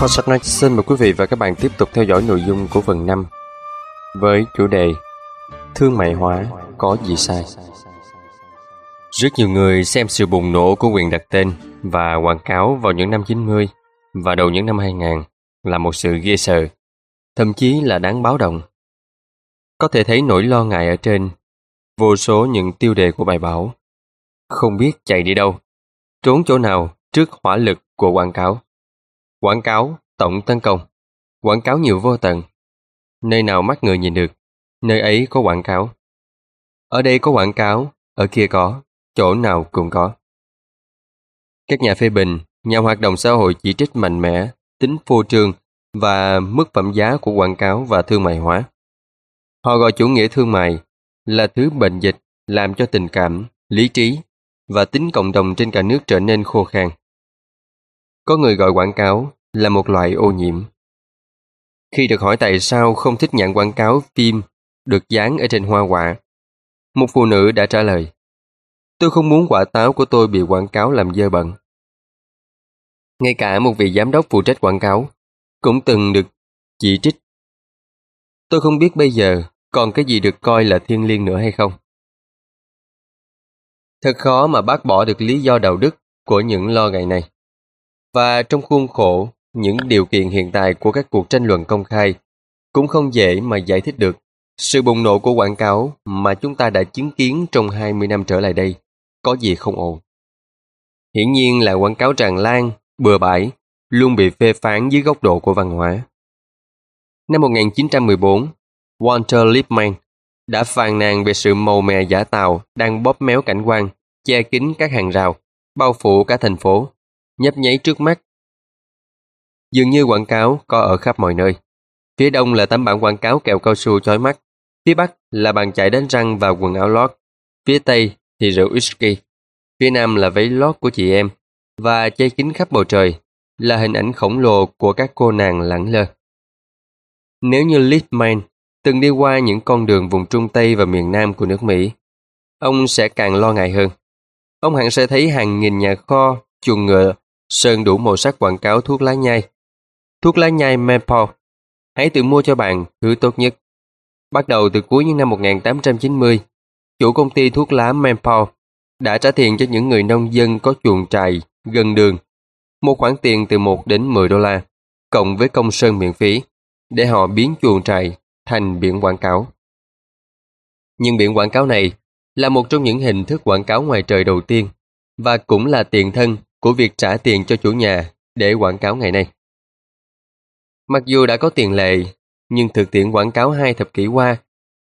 Kho sách nói xin mời quý vị và các bạn tiếp tục theo dõi nội dung của phần 5 với chủ đề Thương mại hóa có gì sai? Rất nhiều người xem sự bùng nổ của quyền đặt tên và quảng cáo vào những năm 90 và đầu những năm 2000 là một sự ghê sợ, thậm chí là đáng báo động. Có thể thấy nỗi lo ngại ở trên vô số những tiêu đề của bài báo. Không biết chạy đi đâu, trốn chỗ nào trước hỏa lực của quảng cáo. Quảng cáo tổng tấn công. Quảng cáo nhiều vô tận. Nơi nào mắt người nhìn được, nơi ấy có quảng cáo. Ở đây có quảng cáo, ở kia có, chỗ nào cũng có. Các nhà phê bình, nhà hoạt động xã hội chỉ trích mạnh mẽ, tính phô trương và mức phẩm giá của quảng cáo và thương mại hóa. Họ gọi chủ nghĩa thương mại là thứ bệnh dịch làm cho tình cảm, lý trí và tính cộng đồng trên cả nước trở nên khô khan. Có người gọi quảng cáo là một loại ô nhiễm. Khi được hỏi tại sao không thích nhận quảng cáo phim được dán ở trên hoa quả, một phụ nữ đã trả lời Tôi không muốn quả táo của tôi bị quảng cáo làm dơ bẩn. Ngay cả một vị giám đốc phụ trách quảng cáo cũng từng được chỉ trích. Tôi không biết bây giờ còn cái gì được coi là thiên liêng nữa hay không. Thật khó mà bác bỏ được lý do đạo đức của những lo ngại này. Và trong khuôn khổ những điều kiện hiện tại của các cuộc tranh luận công khai cũng không dễ mà giải thích được sự bùng nổ của quảng cáo mà chúng ta đã chứng kiến trong 20 năm trở lại đây có gì không ổn. Hiển nhiên là quảng cáo tràn lan, bừa bãi, luôn bị phê phán dưới góc độ của văn hóa. Năm 1914, Walter Lippmann đã phàn nàn về sự màu mè giả tạo đang bóp méo cảnh quan, che kín các hàng rào, bao phủ cả thành phố, nhấp nháy trước mắt. Dường như quảng cáo có ở khắp mọi nơi. Phía đông là tấm bảng quảng cáo kẹo cao su chói mắt, phía bắc là bàn chải đánh răng và quần áo lót, phía tây thì rượu whisky, phía nam là váy lót của chị em, và che kín khắp bầu trời là hình ảnh khổng lồ của các cô nàng lẳng lơ. Nếu như Lippmann từng đi qua những con đường vùng Trung Tây và miền Nam của nước Mỹ, ông sẽ càng lo ngại hơn. Ông hẳn sẽ thấy hàng nghìn nhà kho, chuồng ngựa, sơn đủ màu sắc quảng cáo thuốc lá nhai. Thuốc lá nhai Maple. Hãy tự mua cho bạn thứ tốt nhất. Bắt đầu từ cuối những năm 1890, chủ công ty thuốc lá Maple đã trả tiền cho những người nông dân có chuồng trại gần đường. Một khoản tiền từ 1 đến 10 đô la, cộng với công sơn miễn phí, để họ biến chuồng trại thành biển quảng cáo. Nhưng biển quảng cáo này là một trong những hình thức quảng cáo ngoài trời đầu tiên và cũng là tiền thân của việc trả tiền cho chủ nhà để quảng cáo ngày nay. Mặc dù đã có tiền lệ, nhưng thực tiễn quảng cáo hai thập kỷ qua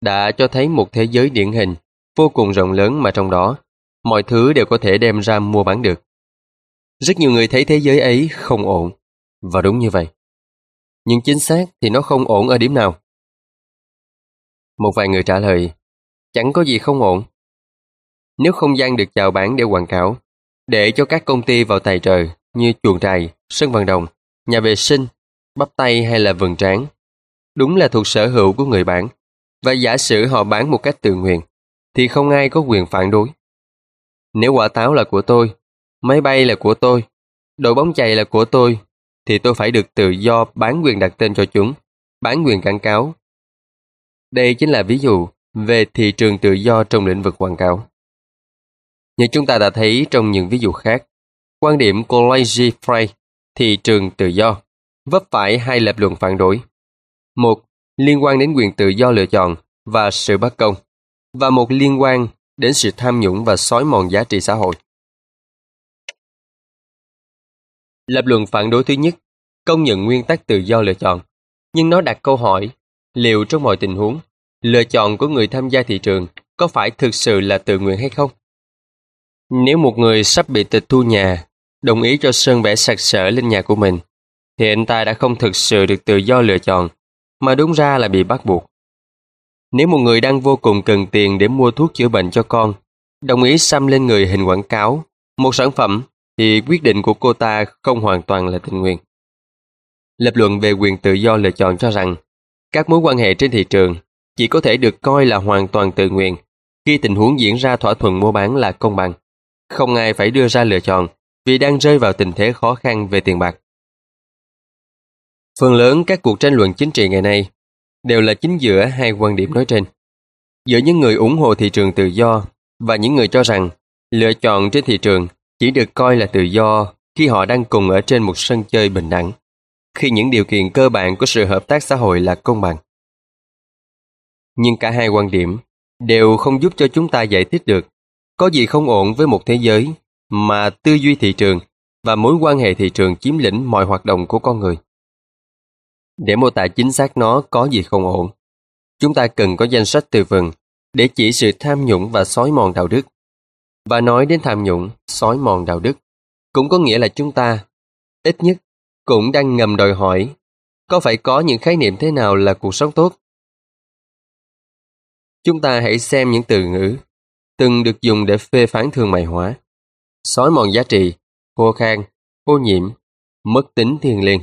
đã cho thấy một thế giới điển hình vô cùng rộng lớn mà trong đó mọi thứ đều có thể đem ra mua bán được. Rất nhiều người thấy thế giới ấy không ổn, và đúng như vậy. Nhưng chính xác thì nó không ổn ở điểm nào. Một vài người trả lời, chẳng có gì không ổn. Nếu không gian được chào bán để quảng cáo, để cho các công ty vào tài trợ như chuồng trại, sân vận động, nhà vệ sinh, bắp tay hay là vườn tráng, đúng là thuộc sở hữu của người bán. Và giả sử họ bán một cách tự nguyện, thì không ai có quyền phản đối. Nếu quả táo là của tôi, máy bay là của tôi, đội bóng chày là của tôi, thì tôi phải được tự do bán quyền đặt tên cho chúng, bán quyền quảng cáo đây chính là ví dụ về thị trường tự do trong lĩnh vực quảng cáo. Như chúng ta đã thấy trong những ví dụ khác, quan điểm của Lazy Frey, thị trường tự do, vấp phải hai lập luận phản đối. Một, liên quan đến quyền tự do lựa chọn và sự bất công, và một liên quan đến sự tham nhũng và xói mòn giá trị xã hội. Lập luận phản đối thứ nhất, công nhận nguyên tắc tự do lựa chọn, nhưng nó đặt câu hỏi liệu trong mọi tình huống, lựa chọn của người tham gia thị trường có phải thực sự là tự nguyện hay không? Nếu một người sắp bị tịch thu nhà, đồng ý cho sơn vẽ sạc sở lên nhà của mình, thì anh ta đã không thực sự được tự do lựa chọn, mà đúng ra là bị bắt buộc. Nếu một người đang vô cùng cần tiền để mua thuốc chữa bệnh cho con, đồng ý xăm lên người hình quảng cáo, một sản phẩm, thì quyết định của cô ta không hoàn toàn là tình nguyện. Lập luận về quyền tự do lựa chọn cho rằng các mối quan hệ trên thị trường chỉ có thể được coi là hoàn toàn tự nguyện khi tình huống diễn ra thỏa thuận mua bán là công bằng. Không ai phải đưa ra lựa chọn vì đang rơi vào tình thế khó khăn về tiền bạc. Phần lớn các cuộc tranh luận chính trị ngày nay đều là chính giữa hai quan điểm nói trên. Giữa những người ủng hộ thị trường tự do và những người cho rằng lựa chọn trên thị trường chỉ được coi là tự do khi họ đang cùng ở trên một sân chơi bình đẳng, khi những điều kiện cơ bản của sự hợp tác xã hội là công bằng. Nhưng cả hai quan điểm đều không giúp cho chúng ta giải thích được có gì không ổn với một thế giới mà tư duy thị trường và mối quan hệ thị trường chiếm lĩnh mọi hoạt động của con người. Để mô tả chính xác nó có gì không ổn, chúng ta cần có danh sách từ vựng để chỉ sự tham nhũng và xói mòn đạo đức. Và nói đến tham nhũng, xói mòn đạo đức, cũng có nghĩa là chúng ta, ít nhất, cũng đang ngầm đòi hỏi có phải có những khái niệm thế nào là cuộc sống tốt? Chúng ta hãy xem những từ ngữ từng được dùng để phê phán thương mại hóa, xói mòn giá trị, khô khan, ô nhiễm, mất tính thiêng liêng.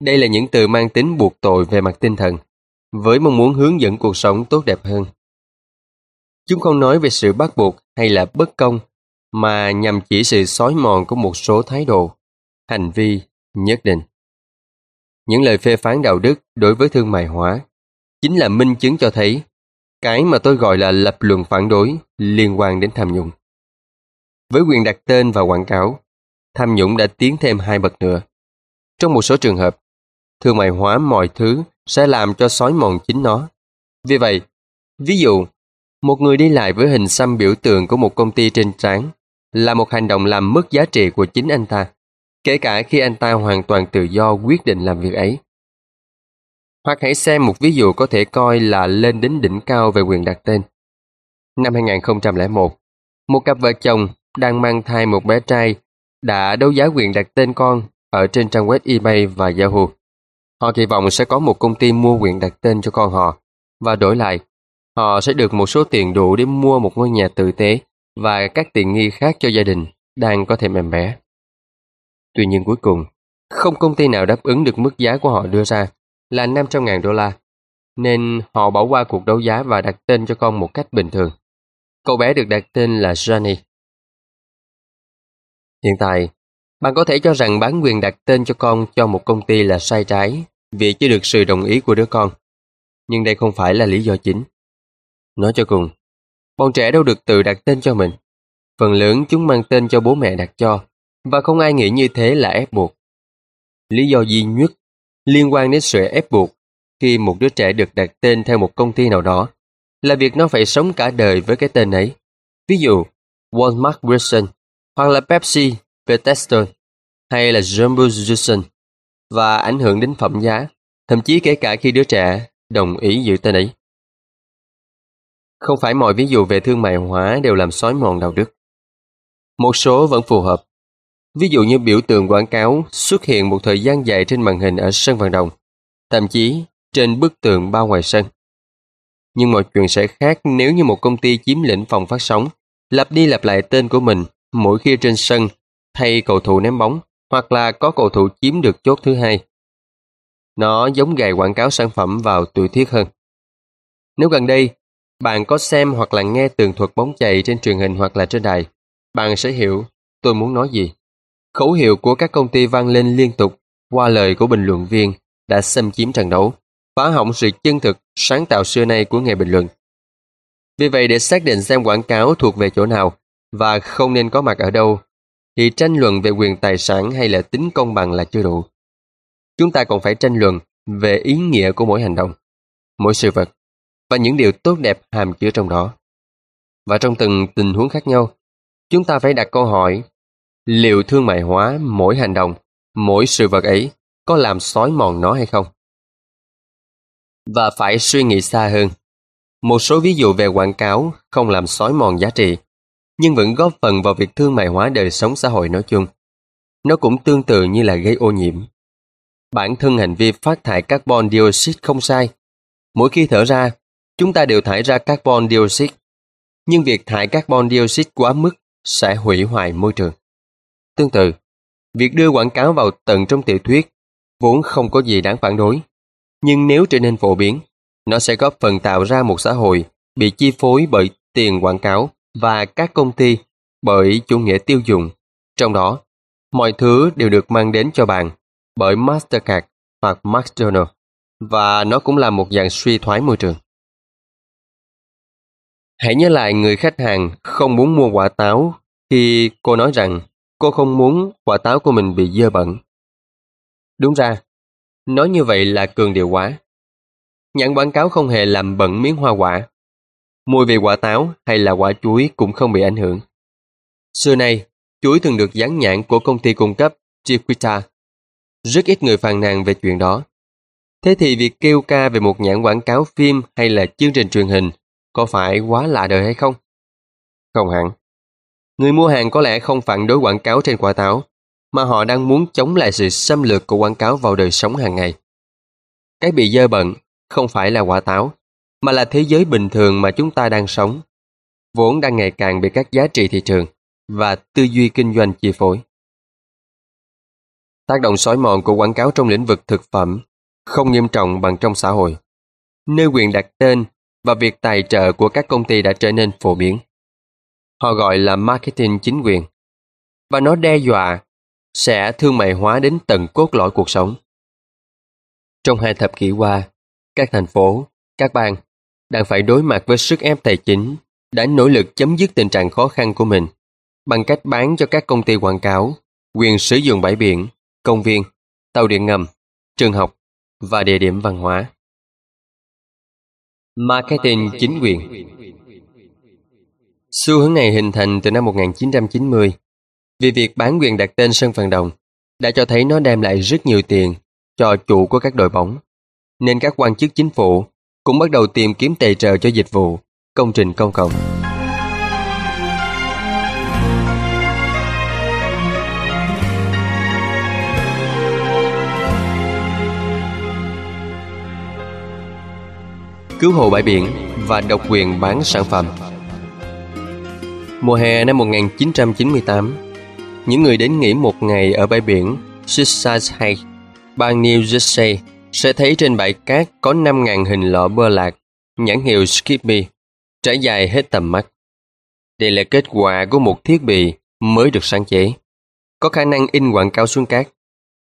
Đây là những từ mang tính buộc tội về mặt tinh thần, với mong muốn hướng dẫn cuộc sống tốt đẹp hơn. Chúng không nói về sự bắt buộc hay là bất công, mà nhằm chỉ sự xói mòn của một số thái độ, hành vi nhất định. Những lời phê phán đạo đức đối với thương mại hóa chính là minh chứng cho thấy cái mà tôi gọi là lập luận phản đối liên quan đến tham nhũng. Với quyền đặt tên và quảng cáo, tham nhũng đã tiến thêm hai bậc nữa. Trong một số trường hợp, thương mại hóa mọi thứ sẽ làm cho sói mòn chính nó. Vì vậy, ví dụ, một người đi lại với hình xăm biểu tượng của một công ty trên trán là một hành động làm mất giá trị của chính anh ta, kể cả khi anh ta hoàn toàn tự do quyết định làm việc ấy. Hoặc hãy xem một ví dụ có thể coi là lên đến đỉnh cao về quyền đặt tên. Năm 2001, một cặp vợ chồng đang mang thai một bé trai đã đấu giá quyền đặt tên con ở trên trang web eBay và Yahoo. Họ kỳ vọng sẽ có một công ty mua quyền đặt tên cho con họ và đổi lại, họ sẽ được một số tiền đủ để mua một ngôi nhà tử tế và các tiện nghi khác cho gia đình đang có thêm em bé. Tuy nhiên cuối cùng, không công ty nào đáp ứng được mức giá của họ đưa ra là 500.000 đô la, nên họ bỏ qua cuộc đấu giá và đặt tên cho con một cách bình thường. Cậu bé được đặt tên là Johnny. Hiện tại, bạn có thể cho rằng bán quyền đặt tên cho con cho một công ty là sai trái vì chưa được sự đồng ý của đứa con. Nhưng đây không phải là lý do chính. Nói cho cùng, bọn trẻ đâu được tự đặt tên cho mình. Phần lớn chúng mang tên cho bố mẹ đặt cho, và không ai nghĩ như thế là ép buộc. Lý do duy nhất liên quan đến sự ép buộc khi một đứa trẻ được đặt tên theo một công ty nào đó là việc nó phải sống cả đời với cái tên ấy. Ví dụ, Walmart Wilson hoặc là Pepsi Bethesda hay là Jumbo Johnson và ảnh hưởng đến phẩm giá, thậm chí kể cả khi đứa trẻ đồng ý giữ tên ấy. Không phải mọi ví dụ về thương mại hóa đều làm xói mòn đạo đức. Một số vẫn phù hợp. Ví dụ như biểu tượng quảng cáo xuất hiện một thời gian dài trên màn hình ở sân vận động, thậm chí trên bức tường bao ngoài sân. Nhưng mọi chuyện sẽ khác nếu như một công ty chiếm lĩnh phòng phát sóng, lặp đi lặp lại tên của mình mỗi khi trên sân thay cầu thủ ném bóng hoặc là có cầu thủ chiếm được chốt thứ hai. Nó giống gài quảng cáo sản phẩm vào tuổi thiết hơn. Nếu gần đây, bạn có xem hoặc là nghe tường thuật bóng chày trên truyền hình hoặc là trên đài, bạn sẽ hiểu tôi muốn nói gì. Khẩu hiệu của các công ty vang lên liên tục qua lời của bình luận viên đã xâm chiếm trận đấu, phá hỏng sự chân thực, sáng tạo xưa nay của nghề bình luận. Vì vậy để xác định xem quảng cáo thuộc về chỗ nào và không nên có mặt ở đâu thì tranh luận về quyền tài sản hay là tính công bằng là chưa đủ. Chúng ta còn phải tranh luận về ý nghĩa của mỗi hành động, mỗi sự vật và những điều tốt đẹp hàm chứa trong đó. Và trong từng tình huống khác nhau, chúng ta phải đặt câu hỏi liệu thương mại hóa mỗi hành động, mỗi sự vật ấy có làm xói mòn nó hay không? Và phải suy nghĩ xa hơn. Một số ví dụ về quảng cáo không làm xói mòn giá trị nhưng vẫn góp phần vào việc thương mại hóa đời sống xã hội nói chung. Nó cũng tương tự như là gây ô nhiễm. Bản thân hành vi phát thải carbon dioxide không sai. Mỗi khi thở ra, chúng ta đều thải ra carbon dioxide. Nhưng việc thải carbon dioxide quá mức sẽ hủy hoại môi trường. Tương tự, việc đưa quảng cáo vào tận trong tiểu thuyết vốn không có gì đáng phản đối. Nhưng nếu trở nên phổ biến, nó sẽ góp phần tạo ra một xã hội bị chi phối bởi tiền quảng cáo và các công ty bởi chủ nghĩa tiêu dùng. Trong đó, mọi thứ đều được mang đến cho bạn bởi Mastercard hoặc McDonald's và nó cũng là một dạng suy thoái môi trường. Hãy nhớ lại người khách hàng không muốn mua quả táo khi cô nói rằng cô không muốn quả táo của mình bị dơ bẩn. Đúng ra, nói như vậy là cường điệu quá. Nhãn quảng cáo không hề làm bẩn miếng hoa quả. Mùi vị quả táo hay là quả chuối cũng không bị ảnh hưởng. Xưa nay, chuối thường được dán nhãn của công ty cung cấp Chiquita. Rất ít người phàn nàn về chuyện đó. Thế thì việc kêu ca về một nhãn quảng cáo phim hay là chương trình truyền hình có phải quá lạ đời hay không? Không hẳn. Người mua hàng có lẽ không phản đối quảng cáo trên quả táo, mà họ đang muốn chống lại sự xâm lược của quảng cáo vào đời sống hàng ngày. Cái bị dơ bẩn không phải là quả táo, mà là thế giới bình thường mà chúng ta đang sống, vốn đang ngày càng bị các giá trị thị trường và tư duy kinh doanh chi phối. Tác động sói mòn của quảng cáo trong lĩnh vực thực phẩm không nghiêm trọng bằng trong xã hội, nơi quyền đặt tên và việc tài trợ của các công ty đã trở nên phổ biến. Họ gọi là marketing chính quyền, và nó đe dọa sẽ thương mại hóa đến tận cốt lõi cuộc sống. Trong hai thập kỷ qua, các thành phố, các bang đang phải đối mặt với sức ép tài chính đã nỗ lực chấm dứt tình trạng khó khăn của mình bằng cách bán cho các công ty quảng cáo quyền sử dụng bãi biển, công viên, tàu điện ngầm, trường học và địa điểm văn hóa. Marketing chính quyền Xu hướng này hình thành từ năm 1990 vì việc bán quyền đặt tên sân vận động đã cho thấy nó đem lại rất nhiều tiền cho chủ của các đội bóng, nên các quan chức chính phủ cũng bắt đầu tìm kiếm tài trợ cho dịch vụ, công trình công cộng. Cứu hộ bãi biển và độc quyền bán sản phẩm Mùa hè năm 1998, những người đến nghỉ một ngày ở bãi biển Suicide Heights, bang New Jersey sẽ thấy trên bãi cát có 5.000 hình lọ bơ lạc, nhãn hiệu Skippy, trải dài hết tầm mắt. Đây là kết quả của một thiết bị mới được sáng chế, có khả năng in quảng cáo xuống cát,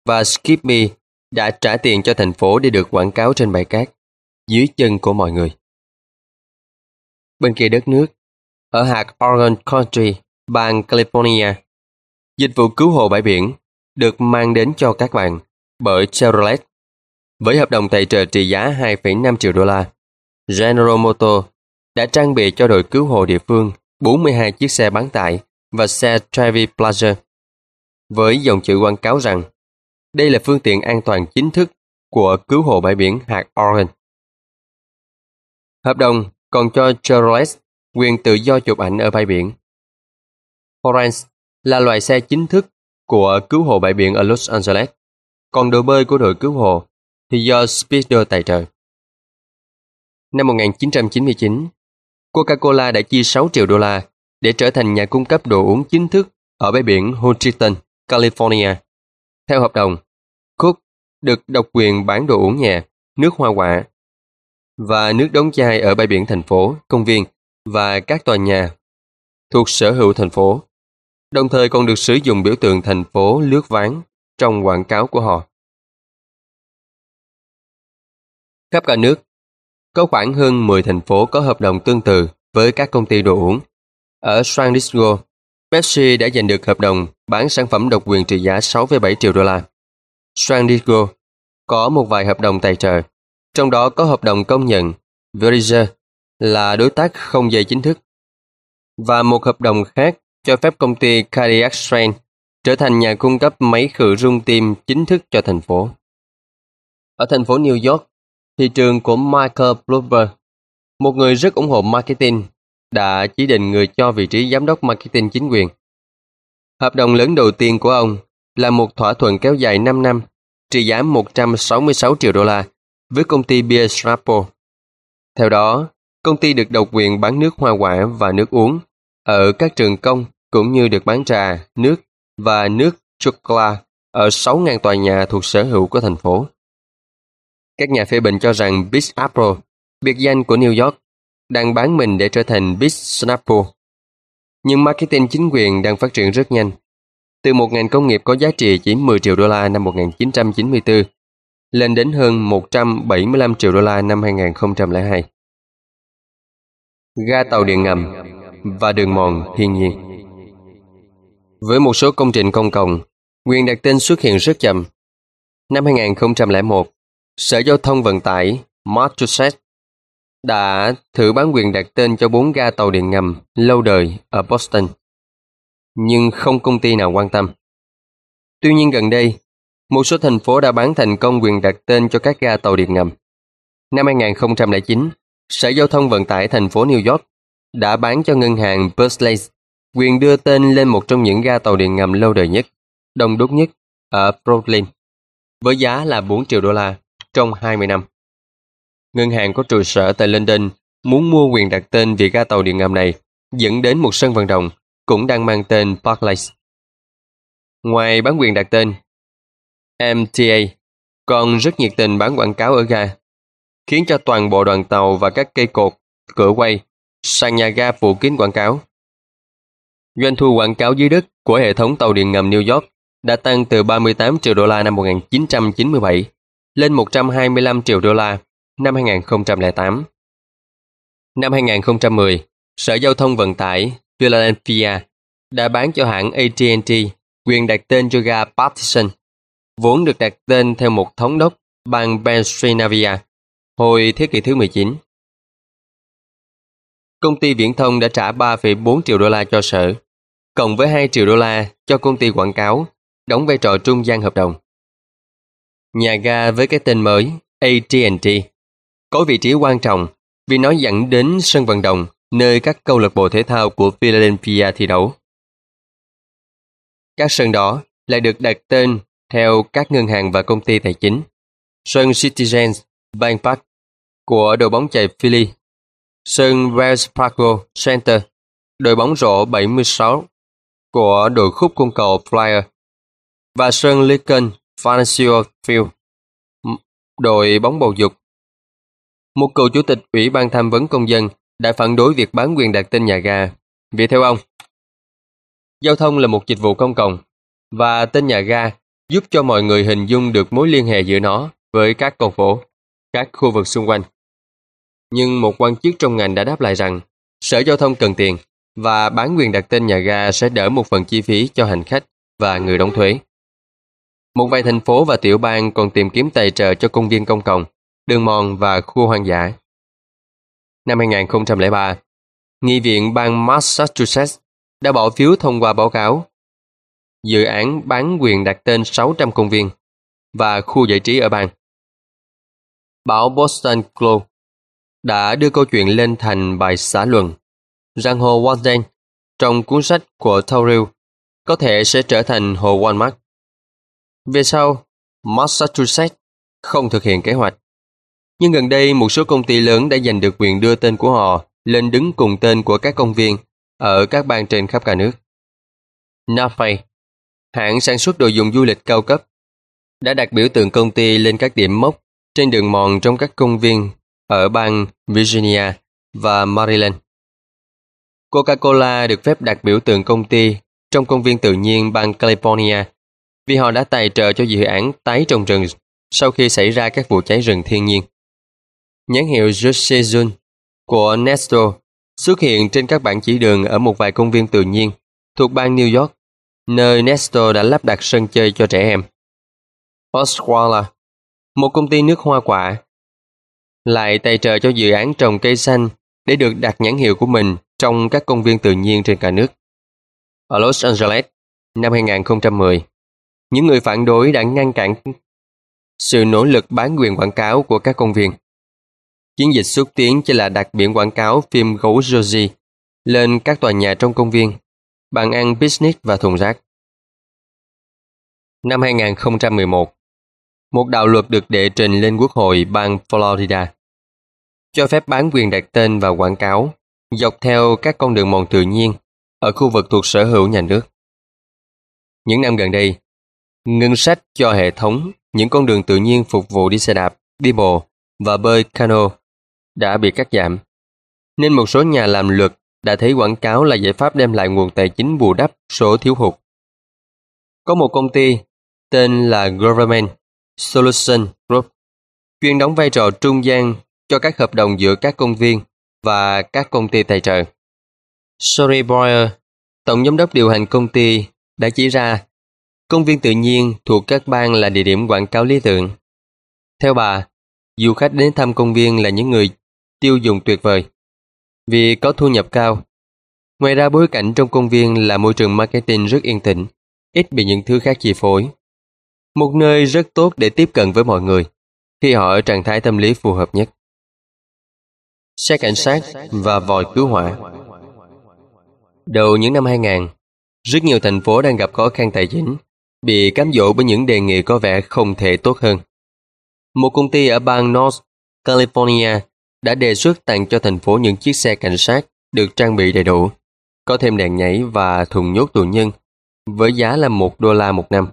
và Skippy đã trả tiền cho thành phố để được quảng cáo trên bãi cát, dưới chân của mọi người. Bên kia đất nước, ở hạt Oregon Country, bang California, dịch vụ cứu hộ bãi biển được mang đến cho các bạn bởi Chevrolet với hợp đồng tài trợ trị giá 2,5 triệu đô la, General Motors đã trang bị cho đội cứu hộ địa phương 42 chiếc xe bán tải và xe Travis Plaza Với dòng chữ quảng cáo rằng đây là phương tiện an toàn chính thức của cứu hộ bãi biển hạt Oregon. Hợp đồng còn cho Chevrolet quyền tự do chụp ảnh ở bãi biển. Florence là loại xe chính thức của cứu hộ bãi biển ở Los Angeles, còn đội bơi của đội cứu hộ thì do Speedo tài trợ. Năm 1999, Coca-Cola đã chi 6 triệu đô la để trở thành nhà cung cấp đồ uống chính thức ở bãi biển Huntington, California. Theo hợp đồng, Coke được độc quyền bán đồ uống nhẹ, nước hoa quả và nước đóng chai ở bãi biển thành phố, công viên và các tòa nhà thuộc sở hữu thành phố, đồng thời còn được sử dụng biểu tượng thành phố lướt ván trong quảng cáo của họ. Khắp cả nước, có khoảng hơn 10 thành phố có hợp đồng tương tự với các công ty đồ uống. Ở San Diego, Pepsi đã giành được hợp đồng bán sản phẩm độc quyền trị giá 6,7 triệu đô la. San Diego có một vài hợp đồng tài trợ, trong đó có hợp đồng công nhận Verizon là đối tác không dây chính thức và một hợp đồng khác cho phép công ty Cardiac Strain trở thành nhà cung cấp máy khử rung tim chính thức cho thành phố. Ở thành phố New York, thị trường của Michael Bloomberg, một người rất ủng hộ marketing, đã chỉ định người cho vị trí giám đốc marketing chính quyền. Hợp đồng lớn đầu tiên của ông là một thỏa thuận kéo dài 5 năm, trị giá 166 triệu đô la với công ty Beer Snapple. Theo đó, công ty được độc quyền bán nước hoa quả và nước uống ở các trường công cũng như được bán trà, nước và nước chocolate ở 6.000 tòa nhà thuộc sở hữu của thành phố. Các nhà phê bình cho rằng Big Apple, biệt danh của New York, đang bán mình để trở thành Big Snapple. Nhưng marketing chính quyền đang phát triển rất nhanh. Từ một ngành công nghiệp có giá trị chỉ 10 triệu đô la năm 1994, lên đến hơn 175 triệu đô la năm 2002. Ga tàu điện ngầm và đường mòn thiên nhiên Với một số công trình công cộng, quyền đặt tên xuất hiện rất chậm. Năm 2001, Sở Giao thông Vận tải Massachusetts đã thử bán quyền đặt tên cho bốn ga tàu điện ngầm lâu đời ở Boston, nhưng không công ty nào quan tâm. Tuy nhiên gần đây, một số thành phố đã bán thành công quyền đặt tên cho các ga tàu điện ngầm. Năm 2009, Sở Giao thông Vận tải thành phố New York đã bán cho ngân hàng Barclays quyền đưa tên lên một trong những ga tàu điện ngầm lâu đời nhất, đông đúc nhất ở Brooklyn, với giá là 4 triệu đô la trong 20 năm. Ngân hàng có trụ sở tại London muốn mua quyền đặt tên vì ga tàu điện ngầm này, dẫn đến một sân vận động cũng đang mang tên Barclays. Ngoài bán quyền đặt tên, MTA còn rất nhiệt tình bán quảng cáo ở ga, khiến cho toàn bộ đoàn tàu và các cây cột, cửa quay, sàn nhà ga phủ kín quảng cáo. Doanh thu quảng cáo dưới đất của hệ thống tàu điện ngầm New York đã tăng từ 38 triệu đô la năm 1997 lên 125 triệu đô la năm 2008. Năm 2010, Sở Giao thông Vận tải Philadelphia đã bán cho hãng AT&T quyền đặt tên cho ga Partition, vốn được đặt tên theo một thống đốc bang Pennsylvania hồi thế kỷ thứ 19. Công ty viễn thông đã trả 3,4 triệu đô la cho sở, cộng với 2 triệu đô la cho công ty quảng cáo, đóng vai trò trung gian hợp đồng. Nhà ga với cái tên mới AT&T có vị trí quan trọng vì nó dẫn đến sân vận động nơi các câu lạc bộ thể thao của Philadelphia thi đấu. Các sân đó lại được đặt tên theo các ngân hàng và công ty tài chính. Sân Citizens Bank Park của đội bóng chạy Philly, sân Wells Fargo Center, đội bóng rổ 76 của đội khúc cung cầu Flyer và sân Lincoln Financial Field, đội bóng bầu dục. Một cựu chủ tịch Ủy ban tham vấn công dân đã phản đối việc bán quyền đặt tên nhà ga. Vì theo ông, giao thông là một dịch vụ công cộng và tên nhà ga giúp cho mọi người hình dung được mối liên hệ giữa nó với các con phố, các khu vực xung quanh. Nhưng một quan chức trong ngành đã đáp lại rằng Sở Giao thông cần tiền và bán quyền đặt tên nhà ga sẽ đỡ một phần chi phí cho hành khách và người đóng thuế. Một vài thành phố và tiểu bang còn tìm kiếm tài trợ cho công viên công cộng, đường mòn và khu hoang dã. Năm 2003, Nghị viện bang Massachusetts đã bỏ phiếu thông qua báo cáo dự án bán quyền đặt tên 600 công viên và khu giải trí ở bang. Báo Boston Globe đã đưa câu chuyện lên thành bài xã luận rằng hồ Walden trong cuốn sách của Thoreau có thể sẽ trở thành hồ Walmart. Về sau, Massachusetts không thực hiện kế hoạch. Nhưng gần đây một số công ty lớn đã giành được quyền đưa tên của họ lên đứng cùng tên của các công viên ở các bang trên khắp cả nước. Nafay, hãng sản xuất đồ dùng du lịch cao cấp, đã đặt biểu tượng công ty lên các điểm mốc trên đường mòn trong các công viên ở bang Virginia và Maryland. Coca-Cola được phép đặt biểu tượng công ty trong công viên tự nhiên bang California vì họ đã tài trợ cho dự án tái trồng rừng sau khi xảy ra các vụ cháy rừng thiên nhiên. Nhãn hiệu Josejun của Nestle xuất hiện trên các bảng chỉ đường ở một vài công viên tự nhiên thuộc bang New York, nơi Nestle đã lắp đặt sân chơi cho trẻ em. Oswala, một công ty nước hoa quả, lại tài trợ cho dự án trồng cây xanh để được đặt nhãn hiệu của mình trong các công viên tự nhiên trên cả nước. Ở Los Angeles, năm 2010, những người phản đối đã ngăn cản sự nỗ lực bán quyền quảng cáo của các công viên. Chiến dịch xúc tiến chỉ là đặt biển quảng cáo phim gấu Josie lên các tòa nhà trong công viên, bàn ăn business và thùng rác. Năm 2011, một đạo luật được đệ trình lên Quốc hội bang Florida cho phép bán quyền đặt tên và quảng cáo dọc theo các con đường mòn tự nhiên ở khu vực thuộc sở hữu nhà nước. Những năm gần đây, ngân sách cho hệ thống những con đường tự nhiên phục vụ đi xe đạp, đi bộ và bơi cano đã bị cắt giảm. Nên một số nhà làm luật đã thấy quảng cáo là giải pháp đem lại nguồn tài chính bù đắp số thiếu hụt. Có một công ty tên là Government Solution Group, chuyên đóng vai trò trung gian cho các hợp đồng giữa các công viên và các công ty tài trợ. Sorry Boyer, tổng giám đốc điều hành công ty, đã chỉ ra công viên tự nhiên thuộc các bang là địa điểm quảng cáo lý tưởng. Theo bà, du khách đến thăm công viên là những người tiêu dùng tuyệt vời vì có thu nhập cao. Ngoài ra bối cảnh trong công viên là môi trường marketing rất yên tĩnh, ít bị những thứ khác chi phối. Một nơi rất tốt để tiếp cận với mọi người khi họ ở trạng thái tâm lý phù hợp nhất. Xe cảnh sát và vòi cứu hỏa Đầu những năm 2000, rất nhiều thành phố đang gặp khó khăn tài chính, bị cám dỗ bởi những đề nghị có vẻ không thể tốt hơn. Một công ty ở bang North California đã đề xuất tặng cho thành phố những chiếc xe cảnh sát được trang bị đầy đủ, có thêm đèn nhảy và thùng nhốt tù nhân, với giá là một đô la một năm.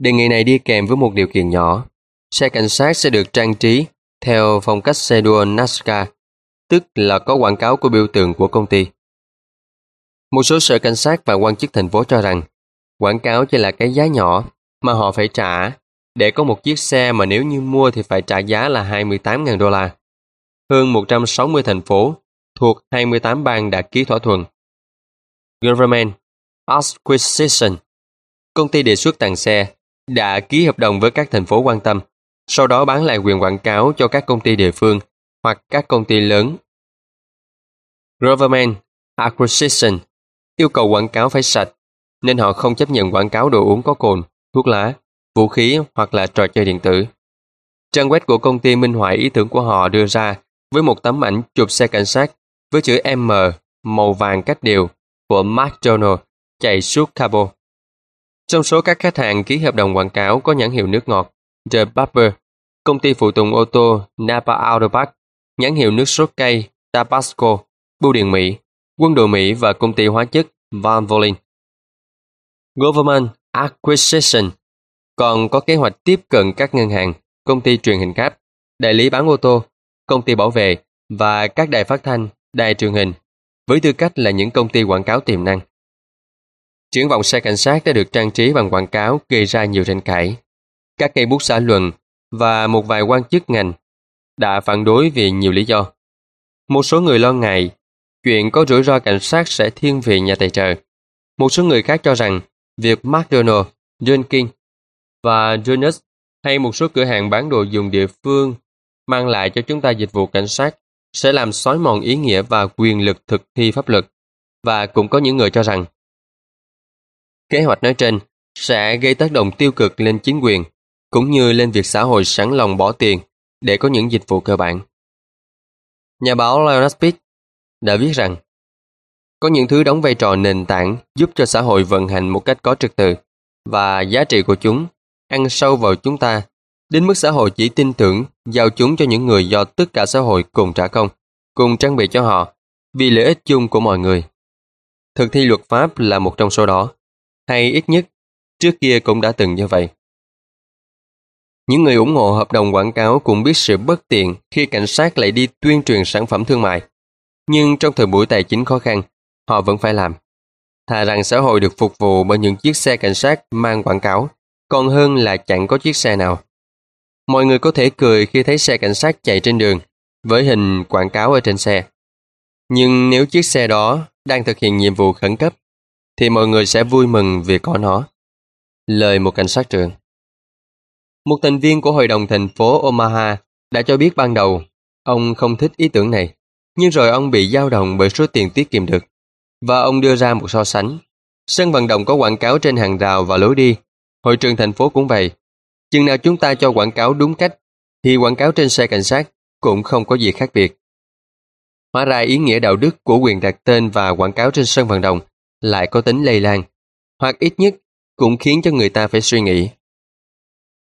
Đề nghị này đi kèm với một điều kiện nhỏ. Xe cảnh sát sẽ được trang trí theo phong cách xe đua NASCAR, tức là có quảng cáo của biểu tượng của công ty. Một số sở cảnh sát và quan chức thành phố cho rằng quảng cáo chỉ là cái giá nhỏ mà họ phải trả để có một chiếc xe mà nếu như mua thì phải trả giá là 28.000 đô la. Hơn 160 thành phố thuộc 28 bang đã ký thỏa thuận. Government Acquisition Công ty đề xuất tặng xe đã ký hợp đồng với các thành phố quan tâm, sau đó bán lại quyền quảng cáo cho các công ty địa phương hoặc các công ty lớn. Government Acquisition yêu cầu quảng cáo phải sạch, nên họ không chấp nhận quảng cáo đồ uống có cồn, thuốc lá, vũ khí hoặc là trò chơi điện tử. Trang web của công ty minh họa ý tưởng của họ đưa ra với một tấm ảnh chụp xe cảnh sát với chữ M màu vàng cách đều của McDonald chạy suốt cabo. Trong số các khách hàng ký hợp đồng quảng cáo có nhãn hiệu nước ngọt The Barber, công ty phụ tùng ô tô Napa Autopark, nhãn hiệu nước sốt cây Tabasco, bưu điện Mỹ, quân đội Mỹ và công ty hóa chất Van Volin. Government Acquisition còn có kế hoạch tiếp cận các ngân hàng, công ty truyền hình cáp, đại lý bán ô tô, công ty bảo vệ và các đài phát thanh, đài truyền hình với tư cách là những công ty quảng cáo tiềm năng. Triển vọng xe cảnh sát đã được trang trí bằng quảng cáo gây ra nhiều tranh cãi. Các cây bút xã luận và một vài quan chức ngành đã phản đối vì nhiều lý do. Một số người lo ngại chuyện có rủi ro cảnh sát sẽ thiên vị nhà tài trợ. Một số người khác cho rằng việc McDonald, John King và Jonas hay một số cửa hàng bán đồ dùng địa phương mang lại cho chúng ta dịch vụ cảnh sát sẽ làm xói mòn ý nghĩa và quyền lực thực thi pháp luật. Và cũng có những người cho rằng kế hoạch nói trên sẽ gây tác động tiêu cực lên chính quyền cũng như lên việc xã hội sẵn lòng bỏ tiền để có những dịch vụ cơ bản. Nhà báo Leonard Pitt đã viết rằng có những thứ đóng vai trò nền tảng giúp cho xã hội vận hành một cách có trật tự và giá trị của chúng ăn sâu vào chúng ta đến mức xã hội chỉ tin tưởng giao chúng cho những người do tất cả xã hội cùng trả công, cùng trang bị cho họ vì lợi ích chung của mọi người. Thực thi luật pháp là một trong số đó, hay ít nhất trước kia cũng đã từng như vậy. Những người ủng hộ hợp đồng quảng cáo cũng biết sự bất tiện khi cảnh sát lại đi tuyên truyền sản phẩm thương mại. Nhưng trong thời buổi tài chính khó khăn, họ vẫn phải làm. Thà rằng xã hội được phục vụ bởi những chiếc xe cảnh sát mang quảng cáo, còn hơn là chẳng có chiếc xe nào. Mọi người có thể cười khi thấy xe cảnh sát chạy trên đường, với hình quảng cáo ở trên xe. Nhưng nếu chiếc xe đó đang thực hiện nhiệm vụ khẩn cấp, thì mọi người sẽ vui mừng vì có nó. Lời một cảnh sát trưởng Một thành viên của Hội đồng thành phố Omaha đã cho biết ban đầu ông không thích ý tưởng này, nhưng rồi ông bị dao động bởi số tiền tiết kiệm được. Và ông đưa ra một so sánh. Sân vận động có quảng cáo trên hàng rào và lối đi. Hội trường thành phố cũng vậy. Chừng nào chúng ta cho quảng cáo đúng cách, thì quảng cáo trên xe cảnh sát cũng không có gì khác biệt. Hóa ra ý nghĩa đạo đức của quyền đặt tên và quảng cáo trên sân vận động lại có tính lây lan, hoặc ít nhất cũng khiến cho người ta phải suy nghĩ.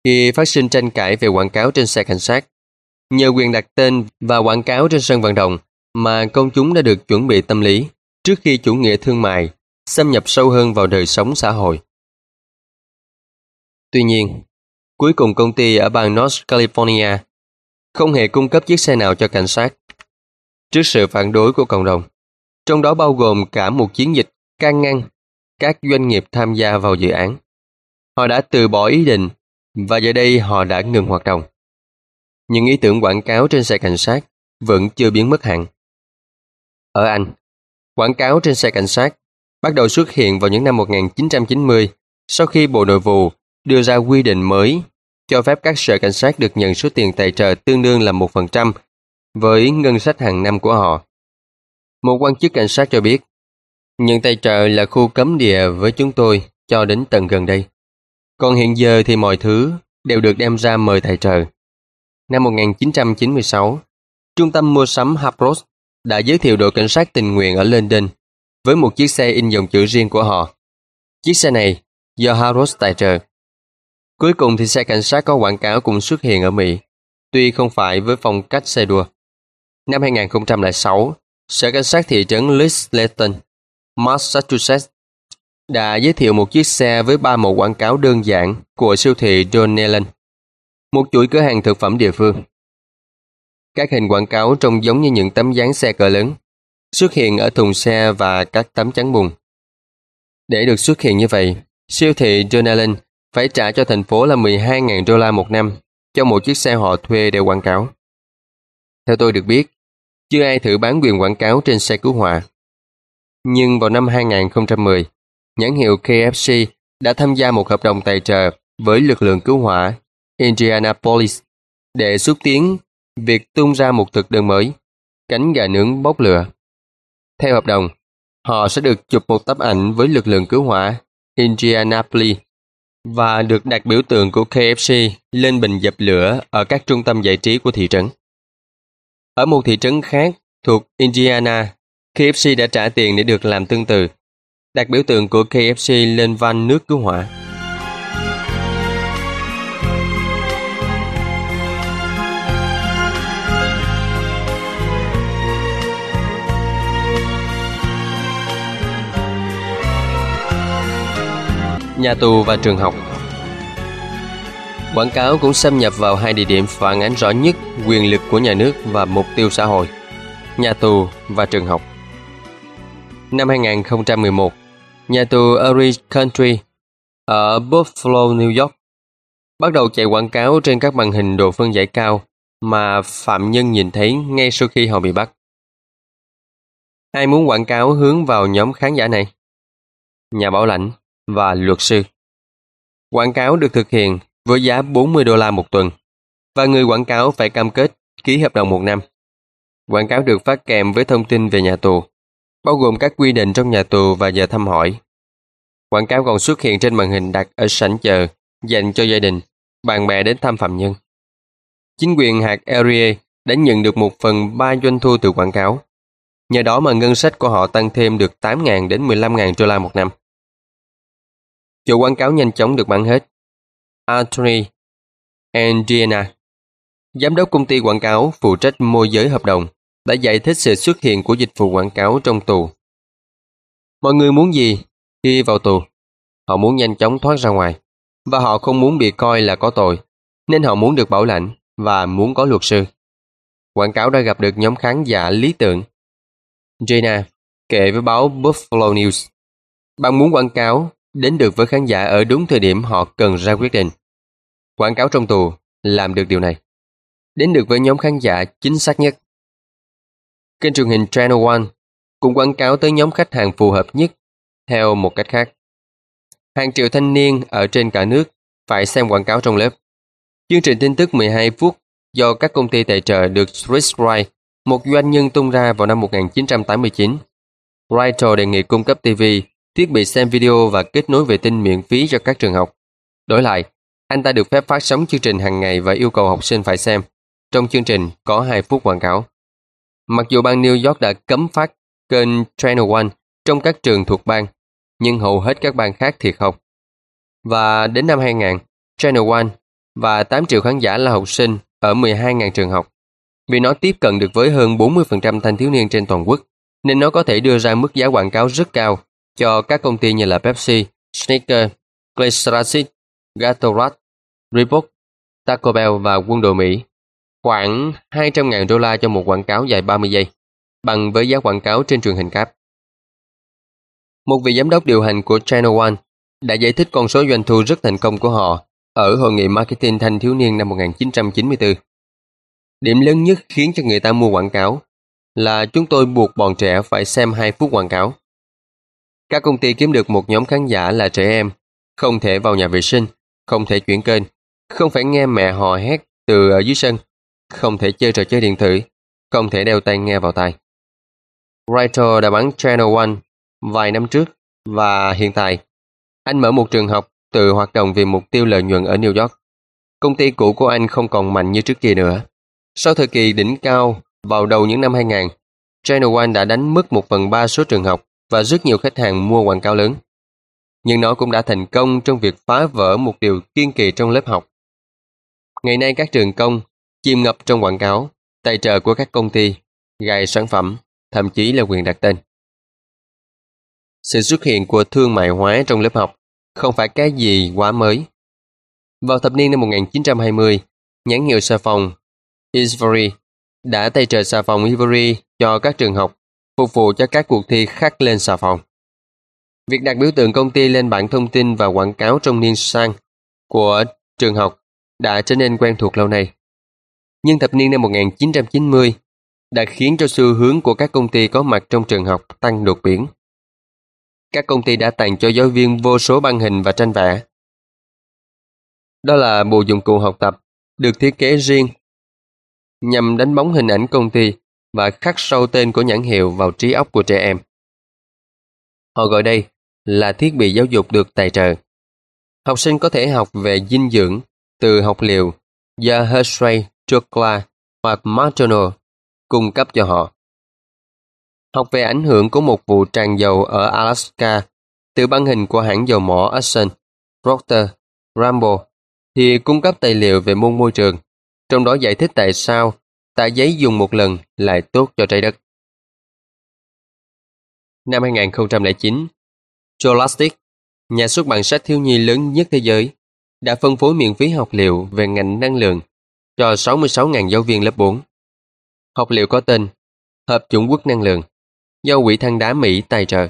Khi phát sinh tranh cãi về quảng cáo trên xe cảnh sát, nhờ quyền đặt tên và quảng cáo trên sân vận động mà công chúng đã được chuẩn bị tâm lý trước khi chủ nghĩa thương mại xâm nhập sâu hơn vào đời sống xã hội. Tuy nhiên, cuối cùng công ty ở bang North California không hề cung cấp chiếc xe nào cho cảnh sát trước sự phản đối của cộng đồng, trong đó bao gồm cả một chiến dịch can ngăn các doanh nghiệp tham gia vào dự án. Họ đã từ bỏ ý định và giờ đây họ đã ngừng hoạt động. Những ý tưởng quảng cáo trên xe cảnh sát vẫn chưa biến mất hẳn. Ở Anh, quảng cáo trên xe cảnh sát bắt đầu xuất hiện vào những năm 1990 sau khi Bộ Nội vụ đưa ra quy định mới cho phép các sở cảnh sát được nhận số tiền tài trợ tương đương là 1% với ngân sách hàng năm của họ. Một quan chức cảnh sát cho biết, nhận tài trợ là khu cấm địa với chúng tôi cho đến tận gần đây. Còn hiện giờ thì mọi thứ đều được đem ra mời tài trợ. Năm 1996, Trung tâm mua sắm Harrods đã giới thiệu đội cảnh sát tình nguyện ở London với một chiếc xe in dòng chữ riêng của họ. Chiếc xe này do Harrods tài trợ. Cuối cùng thì xe cảnh sát có quảng cáo cũng xuất hiện ở Mỹ, tuy không phải với phong cách xe đua. Năm 2006, Sở Cảnh sát thị trấn Lisleton, Massachusetts đã giới thiệu một chiếc xe với ba mẫu quảng cáo đơn giản của siêu thị John Donnellan, một chuỗi cửa hàng thực phẩm địa phương. Các hình quảng cáo trông giống như những tấm dáng xe cỡ lớn, xuất hiện ở thùng xe và các tấm chắn bùn. Để được xuất hiện như vậy, siêu thị John Allen phải trả cho thành phố là 12.000 đô la một năm cho một chiếc xe họ thuê để quảng cáo. Theo tôi được biết, chưa ai thử bán quyền quảng cáo trên xe cứu hỏa. Nhưng vào năm 2010, nhãn hiệu KFC đã tham gia một hợp đồng tài trợ với lực lượng cứu hỏa Indianapolis để xúc tiến việc tung ra một thực đơn mới, cánh gà nướng bốc lửa. Theo hợp đồng, họ sẽ được chụp một tấm ảnh với lực lượng cứu hỏa Indianapolis và được đặt biểu tượng của KFC lên bình dập lửa ở các trung tâm giải trí của thị trấn. Ở một thị trấn khác thuộc Indiana, KFC đã trả tiền để được làm tương tự, đặt biểu tượng của KFC lên van nước cứu hỏa. Nhà tù và trường học Quảng cáo cũng xâm nhập vào hai địa điểm phản ánh rõ nhất quyền lực của nhà nước và mục tiêu xã hội, nhà tù và trường học. Năm 2011, nhà tù Erie Country ở Buffalo, New York bắt đầu chạy quảng cáo trên các màn hình độ phân giải cao mà phạm nhân nhìn thấy ngay sau khi họ bị bắt. Ai muốn quảng cáo hướng vào nhóm khán giả này? Nhà bảo lãnh và luật sư. Quảng cáo được thực hiện với giá 40 đô la một tuần và người quảng cáo phải cam kết ký hợp đồng một năm. Quảng cáo được phát kèm với thông tin về nhà tù, bao gồm các quy định trong nhà tù và giờ thăm hỏi. Quảng cáo còn xuất hiện trên màn hình đặt ở sảnh chờ dành cho gia đình, bạn bè đến thăm phạm nhân. Chính quyền hạt Erie đã nhận được một phần ba doanh thu từ quảng cáo. Nhờ đó mà ngân sách của họ tăng thêm được 8.000 đến 15.000 đô la một năm. Chỗ quảng cáo nhanh chóng được bán hết Anthony Indiana, giám đốc công ty quảng cáo phụ trách môi giới hợp đồng, đã giải thích sự xuất hiện của dịch vụ quảng cáo trong tù. Mọi người muốn gì khi vào tù? Họ muốn nhanh chóng thoát ra ngoài, và họ không muốn bị coi là có tội, nên họ muốn được bảo lãnh và muốn có luật sư. Quảng cáo đã gặp được nhóm khán giả lý tưởng. Gina kể với báo Buffalo News, bạn muốn quảng cáo đến được với khán giả ở đúng thời điểm họ cần ra quyết định. Quảng cáo trong tù làm được điều này. Đến được với nhóm khán giả chính xác nhất. Kênh truyền hình Channel One cũng quảng cáo tới nhóm khách hàng phù hợp nhất theo một cách khác. Hàng triệu thanh niên ở trên cả nước phải xem quảng cáo trong lớp. Chương trình tin tức 12 phút do các công ty tài trợ được Swiss Wright, một doanh nhân tung ra vào năm 1989. Wright đề nghị cung cấp TV thiết bị xem video và kết nối vệ tinh miễn phí cho các trường học. Đổi lại, anh ta được phép phát sóng chương trình hàng ngày và yêu cầu học sinh phải xem. Trong chương trình có 2 phút quảng cáo. Mặc dù bang New York đã cấm phát kênh Channel One trong các trường thuộc bang, nhưng hầu hết các bang khác thì không. Và đến năm 2000, Channel One và 8 triệu khán giả là học sinh ở 12.000 trường học. Vì nó tiếp cận được với hơn 40% thanh thiếu niên trên toàn quốc, nên nó có thể đưa ra mức giá quảng cáo rất cao cho các công ty như là Pepsi, Snickers, Clay Gatorade, Reebok, Taco Bell và quân đội Mỹ khoảng 200.000 đô la cho một quảng cáo dài 30 giây, bằng với giá quảng cáo trên truyền hình cáp. Một vị giám đốc điều hành của Channel One đã giải thích con số doanh thu rất thành công của họ ở Hội nghị Marketing Thanh Thiếu Niên năm 1994. Điểm lớn nhất khiến cho người ta mua quảng cáo là chúng tôi buộc bọn trẻ phải xem 2 phút quảng cáo. Các công ty kiếm được một nhóm khán giả là trẻ em, không thể vào nhà vệ sinh, không thể chuyển kênh, không phải nghe mẹ hò hét từ ở dưới sân, không thể chơi trò chơi điện tử, không thể đeo tai nghe vào tai. Writer đã bán Channel One vài năm trước và hiện tại anh mở một trường học tự hoạt động vì mục tiêu lợi nhuận ở New York. Công ty cũ của anh không còn mạnh như trước kia nữa. Sau thời kỳ đỉnh cao vào đầu những năm 2000, Channel One đã đánh mất một phần ba số trường học và rất nhiều khách hàng mua quảng cáo lớn. Nhưng nó cũng đã thành công trong việc phá vỡ một điều kiên kỳ trong lớp học. Ngày nay các trường công chìm ngập trong quảng cáo, tài trợ của các công ty, gài sản phẩm, thậm chí là quyền đặt tên. Sự xuất hiện của thương mại hóa trong lớp học không phải cái gì quá mới. Vào thập niên năm 1920, nhãn hiệu xà phòng Ivory đã tài trợ xà phòng Ivory cho các trường học, phục vụ cho các cuộc thi khắc lên xà phòng. Việc đặt biểu tượng công ty lên bảng thông tin và quảng cáo trong niên sang của trường học đã trở nên quen thuộc lâu nay. Nhưng thập niên năm 1990 đã khiến cho xu hướng của các công ty có mặt trong trường học tăng đột biến. Các công ty đã tặng cho giáo viên vô số băng hình và tranh vẽ. Đó là bộ dụng cụ học tập được thiết kế riêng nhằm đánh bóng hình ảnh công ty và khắc sâu tên của nhãn hiệu vào trí óc của trẻ em. Họ gọi đây là thiết bị giáo dục được tài trợ. Học sinh có thể học về dinh dưỡng từ học liệu do Hershey, Chocolate hoặc McDonald cung cấp cho họ. Học về ảnh hưởng của một vụ tràn dầu ở Alaska từ băng hình của hãng dầu mỏ Exxon, Procter, Rambo thì cung cấp tài liệu về môn môi trường, trong đó giải thích tại sao tạ giấy dùng một lần lại tốt cho trái đất. Năm 2009, Scholastic, nhà xuất bản sách thiếu nhi lớn nhất thế giới, đã phân phối miễn phí học liệu về ngành năng lượng cho 66.000 giáo viên lớp 4. Học liệu có tên Hợp chủng quốc năng lượng do Quỹ than đá Mỹ tài trợ.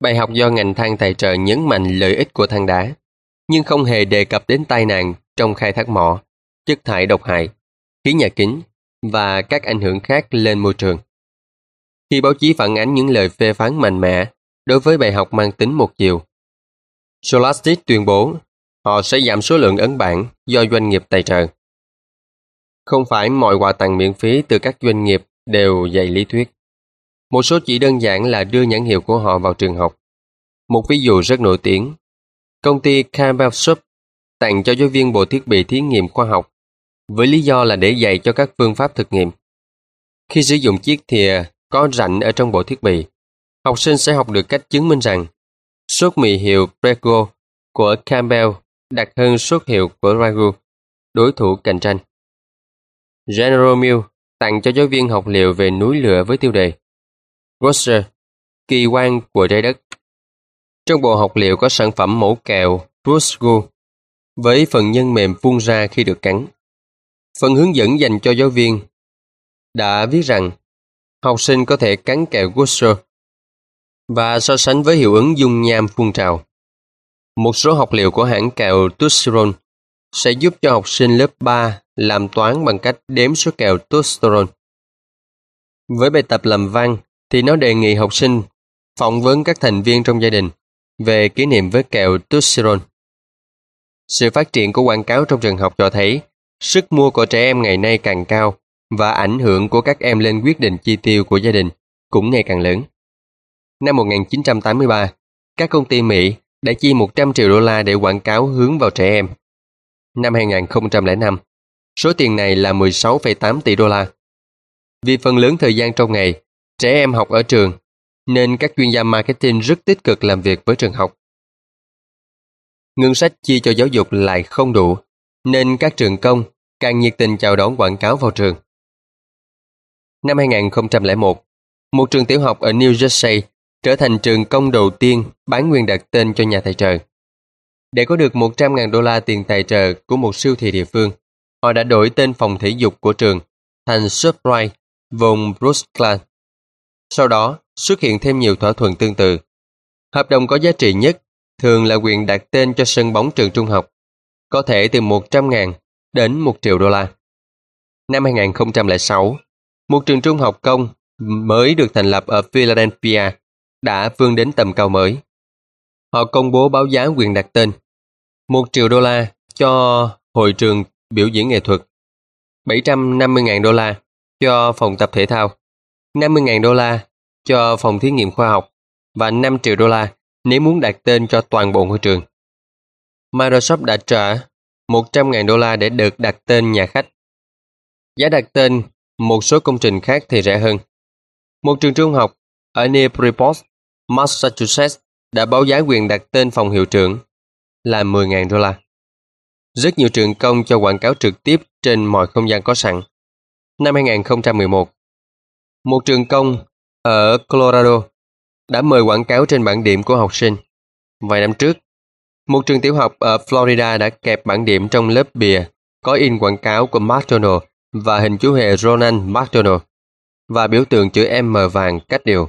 Bài học do ngành than tài trợ nhấn mạnh lợi ích của than đá, nhưng không hề đề cập đến tai nạn trong khai thác mỏ, chất thải độc hại, khí nhà kính và các ảnh hưởng khác lên môi trường. Khi báo chí phản ánh những lời phê phán mạnh mẽ đối với bài học mang tính một chiều, Scholastic tuyên bố họ sẽ giảm số lượng ấn bản do doanh nghiệp tài trợ. Không phải mọi quà tặng miễn phí từ các doanh nghiệp đều dạy lý thuyết. Một số chỉ đơn giản là đưa nhãn hiệu của họ vào trường học. Một ví dụ rất nổi tiếng. Công ty Campbell Soup tặng cho giáo viên bộ thiết bị thí nghiệm khoa học với lý do là để dạy cho các phương pháp thực nghiệm. Khi sử dụng chiếc thìa có rãnh ở trong bộ thiết bị, học sinh sẽ học được cách chứng minh rằng sốt mì hiệu Prego của Campbell đặc hơn suất hiệu của Ragu, đối thủ cạnh tranh. General Mill tặng cho giáo viên học liệu về núi lửa với tiêu đề Roger, kỳ quan của trái đất. Trong bộ học liệu có sản phẩm mẫu kẹo Rusgu với phần nhân mềm phun ra khi được cắn. Phần hướng dẫn dành cho giáo viên đã viết rằng học sinh có thể cắn kẹo Gusser và so sánh với hiệu ứng dung nham phun trào. Một số học liệu của hãng kẹo Tussiron sẽ giúp cho học sinh lớp 3 làm toán bằng cách đếm số kẹo testosterone. Với bài tập làm văn thì nó đề nghị học sinh phỏng vấn các thành viên trong gia đình về kỷ niệm với kẹo testosterone. Sự phát triển của quảng cáo trong trường học cho thấy sức mua của trẻ em ngày nay càng cao và ảnh hưởng của các em lên quyết định chi tiêu của gia đình cũng ngày càng lớn. Năm 1983, các công ty Mỹ đã chi 100 triệu đô la để quảng cáo hướng vào trẻ em. Năm 2005, Số tiền này là 16,8 tỷ đô la. Vì phần lớn thời gian trong ngày, trẻ em học ở trường, nên các chuyên gia marketing rất tích cực làm việc với trường học. Ngân sách chi cho giáo dục lại không đủ, nên các trường công càng nhiệt tình chào đón quảng cáo vào trường. Năm 2001, một trường tiểu học ở New Jersey trở thành trường công đầu tiên bán quyền đặt tên cho nhà tài trợ. Để có được 100.000 đô la tiền tài trợ của một siêu thị địa phương, họ đã đổi tên phòng thể dục của trường thành Surprise vùng Brooklyn. Sau đó, xuất hiện thêm nhiều thỏa thuận tương tự. Hợp đồng có giá trị nhất thường là quyền đặt tên cho sân bóng trường trung học, có thể từ 100.000 đến 1 triệu đô la. Năm 2006, một trường trung học công mới được thành lập ở Philadelphia đã vươn đến tầm cao mới. Họ công bố báo giá quyền đặt tên 1 triệu đô la cho hội trường biểu diễn nghệ thuật, 750.000 đô la cho phòng tập thể thao, 50.000 đô la cho phòng thí nghiệm khoa học và 5 triệu đô la nếu muốn đặt tên cho toàn bộ ngôi trường. Microsoft đã trả 100.000 đô la để được đặt tên nhà khách. Giá đặt tên một số công trình khác thì rẻ hơn. Một trường trung học ở Newport, Massachusetts đã báo giá quyền đặt tên phòng hiệu trưởng là 10.000 đô la. Rất nhiều trường công cho quảng cáo trực tiếp trên mọi không gian có sẵn. Năm 2011, một trường công ở Colorado đã mời quảng cáo trên bảng điểm của học sinh. Vài năm trước, một trường tiểu học ở Florida đã kẹp bảng điểm trong lớp bìa có in quảng cáo của McDonald và hình chú hề Ronald McDonald và biểu tượng chữ M vàng cách điều.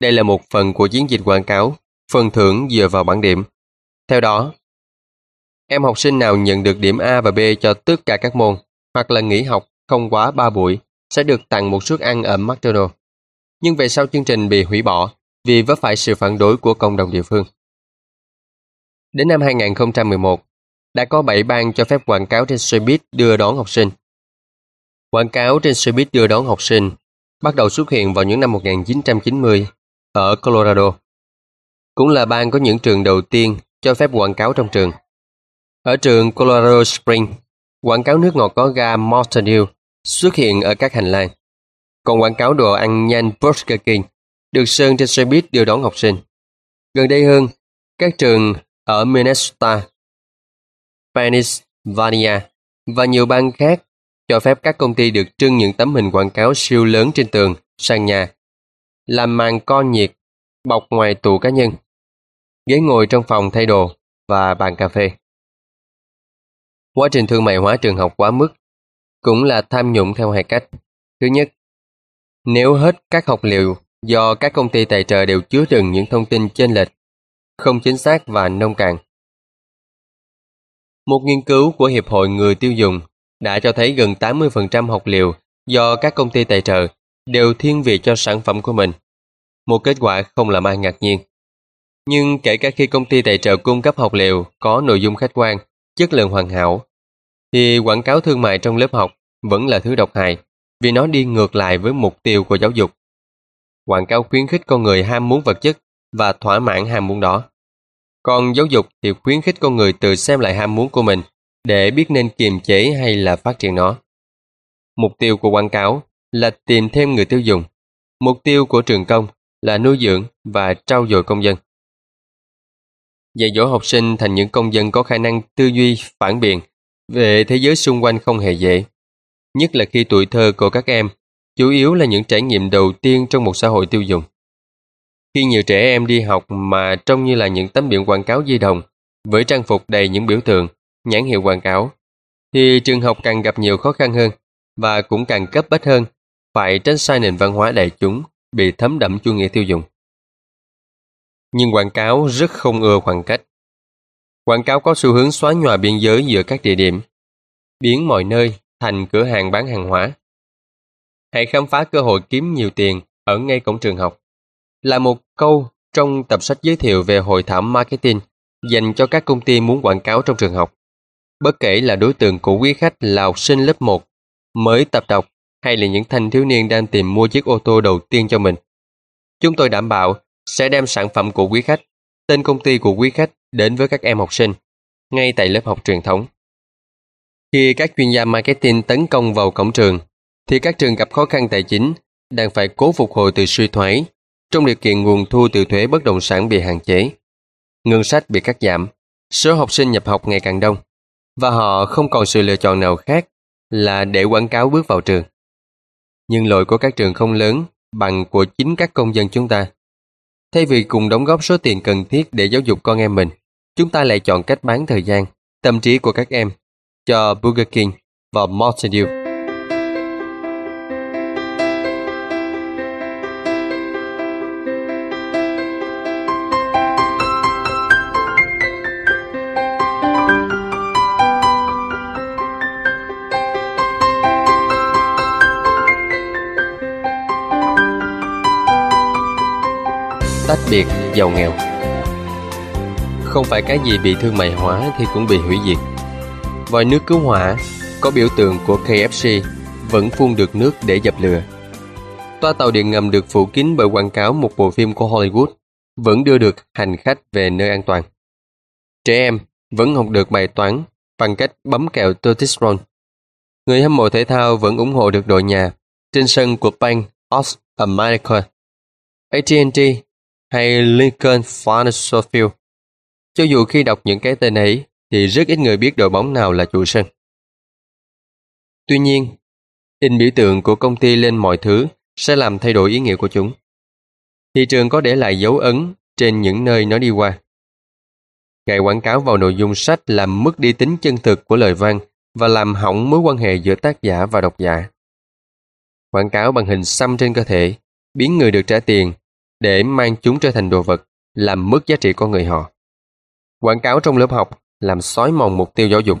Đây là một phần của chiến dịch quảng cáo, phần thưởng dựa vào bảng điểm. Theo đó, em học sinh nào nhận được điểm A và B cho tất cả các môn hoặc là nghỉ học không quá 3 buổi sẽ được tặng một suất ăn ở McDonald. Nhưng về sau chương trình bị hủy bỏ vì vấp phải sự phản đối của cộng đồng địa phương. Đến năm 2011, đã có 7 bang cho phép quảng cáo trên xe buýt đưa đón học sinh. Quảng cáo trên xe buýt đưa đón học sinh bắt đầu xuất hiện vào những năm 1990 ở Colorado. Cũng là bang có những trường đầu tiên cho phép quảng cáo trong trường. Ở trường Colorado Springs, quảng cáo nước ngọt có ga Mountain Dew xuất hiện ở các hành lang. Còn quảng cáo đồ ăn nhanh Burger King được sơn trên xe buýt đưa đón học sinh. Gần đây hơn, các trường ở Minnesota, Pennsylvania và nhiều bang khác cho phép các công ty được trưng những tấm hình quảng cáo siêu lớn trên tường, sàn nhà, làm màn co nhiệt, bọc ngoài tủ cá nhân, ghế ngồi trong phòng thay đồ và bàn cà phê. Quá trình thương mại hóa trường học quá mức cũng là tham nhũng theo hai cách. Thứ nhất, nếu hết các học liệu do các công ty tài trợ đều chứa đựng những thông tin chênh lệch, không chính xác và nông cạn. Một nghiên cứu của Hiệp hội Người tiêu dùng đã cho thấy gần 80% học liệu do các công ty tài trợ đều thiên vị cho sản phẩm của mình. Một kết quả không làm ai ngạc nhiên. Nhưng kể cả khi công ty tài trợ cung cấp học liệu có nội dung khách quan, chất lượng hoàn hảo, thì quảng cáo thương mại trong lớp học vẫn là thứ độc hại vì nó đi ngược lại với mục tiêu của giáo dục. Quảng cáo khuyến khích con người ham muốn vật chất và thỏa mãn ham muốn đó. Còn giáo dục thì khuyến khích con người tự xem lại ham muốn của mình để biết nên kiềm chế hay là phát triển nó. Mục tiêu của quảng cáo là tìm thêm người tiêu dùng. Mục tiêu của trường công là nuôi dưỡng và trau dồi công dân. Dạy dỗ học sinh thành những công dân có khả năng tư duy phản biện về thế giới xung quanh không hề dễ. Nhất là khi tuổi thơ của các em chủ yếu là những trải nghiệm đầu tiên trong một xã hội tiêu dùng. Khi nhiều trẻ em đi học mà trông như là những tấm biển quảng cáo di động với trang phục đầy những biểu tượng, nhãn hiệu quảng cáo, thì trường học càng gặp nhiều khó khăn hơn và cũng càng cấp bách hơn phải tránh sai nền văn hóa đại chúng bị thấm đậm chủ nghĩa tiêu dùng. Nhưng quảng cáo rất không ưa khoảng cách. Quảng cáo có xu hướng xóa nhòa biên giới giữa các địa điểm, biến mọi nơi thành cửa hàng bán hàng hóa. Hãy khám phá cơ hội kiếm nhiều tiền ở ngay cổng trường học. Là một câu trong tập sách giới thiệu về hội thảo marketing dành cho các công ty muốn quảng cáo trong trường học. Bất kể là đối tượng của quý khách là học sinh lớp 1, mới tập đọc hay là những thanh thiếu niên đang tìm mua chiếc ô tô đầu tiên cho mình. Chúng tôi đảm bảo sẽ đem sản phẩm của quý khách, tên công ty của quý khách đến với các em học sinh, ngay tại lớp học truyền thống. Khi các chuyên gia marketing tấn công vào cổng trường, thì các trường gặp khó khăn tài chính, đang phải cố phục hồi từ suy thoái, trong điều kiện nguồn thu từ thuế bất động sản bị hạn chế. Ngân sách bị cắt giảm, số học sinh nhập học ngày càng đông, và họ không còn sự lựa chọn nào khác là để quảng cáo bước vào trường. Nhưng lỗi của các trường không lớn bằng của chính các công dân chúng ta. Thay vì cùng đóng góp số tiền cần thiết để giáo dục con em mình, chúng ta lại chọn cách bán thời gian, tâm trí của các em cho Burger King và Mountain Dew. Tách giàu nghèo. Không phải cái gì bị thương mại hóa thì cũng bị hủy diệt. Vòi nước cứu hỏa có biểu tượng của KFC vẫn phun được nước để dập lửa. Toa tàu điện ngầm được phủ kín bởi quảng cáo một bộ phim của Hollywood vẫn đưa được hành khách về nơi an toàn. Trẻ em vẫn học được bài toán bằng cách bấm kẹo Totisron. Người hâm mộ thể thao vẫn ủng hộ được đội nhà trên sân của Bank of America, AT&T hay Lincoln Financial Field. Cho dù khi đọc những cái tên ấy thì rất ít người biết đội bóng nào là chủ sân. Tuy nhiên, in biểu tượng của công ty lên mọi thứ sẽ làm thay đổi ý nghĩa của chúng. Thị trường có để lại dấu ấn trên những nơi nó đi qua. Ngày quảng cáo vào nội dung sách làm mất đi tính chân thực của lời văn và làm hỏng mối quan hệ giữa tác giả và độc giả. Quảng cáo bằng hình xăm trên cơ thể, biến người được trả tiền để mang chúng trở thành đồ vật, làm mất giá trị con người họ. Quảng cáo trong lớp học làm xói mòn mục tiêu giáo dục.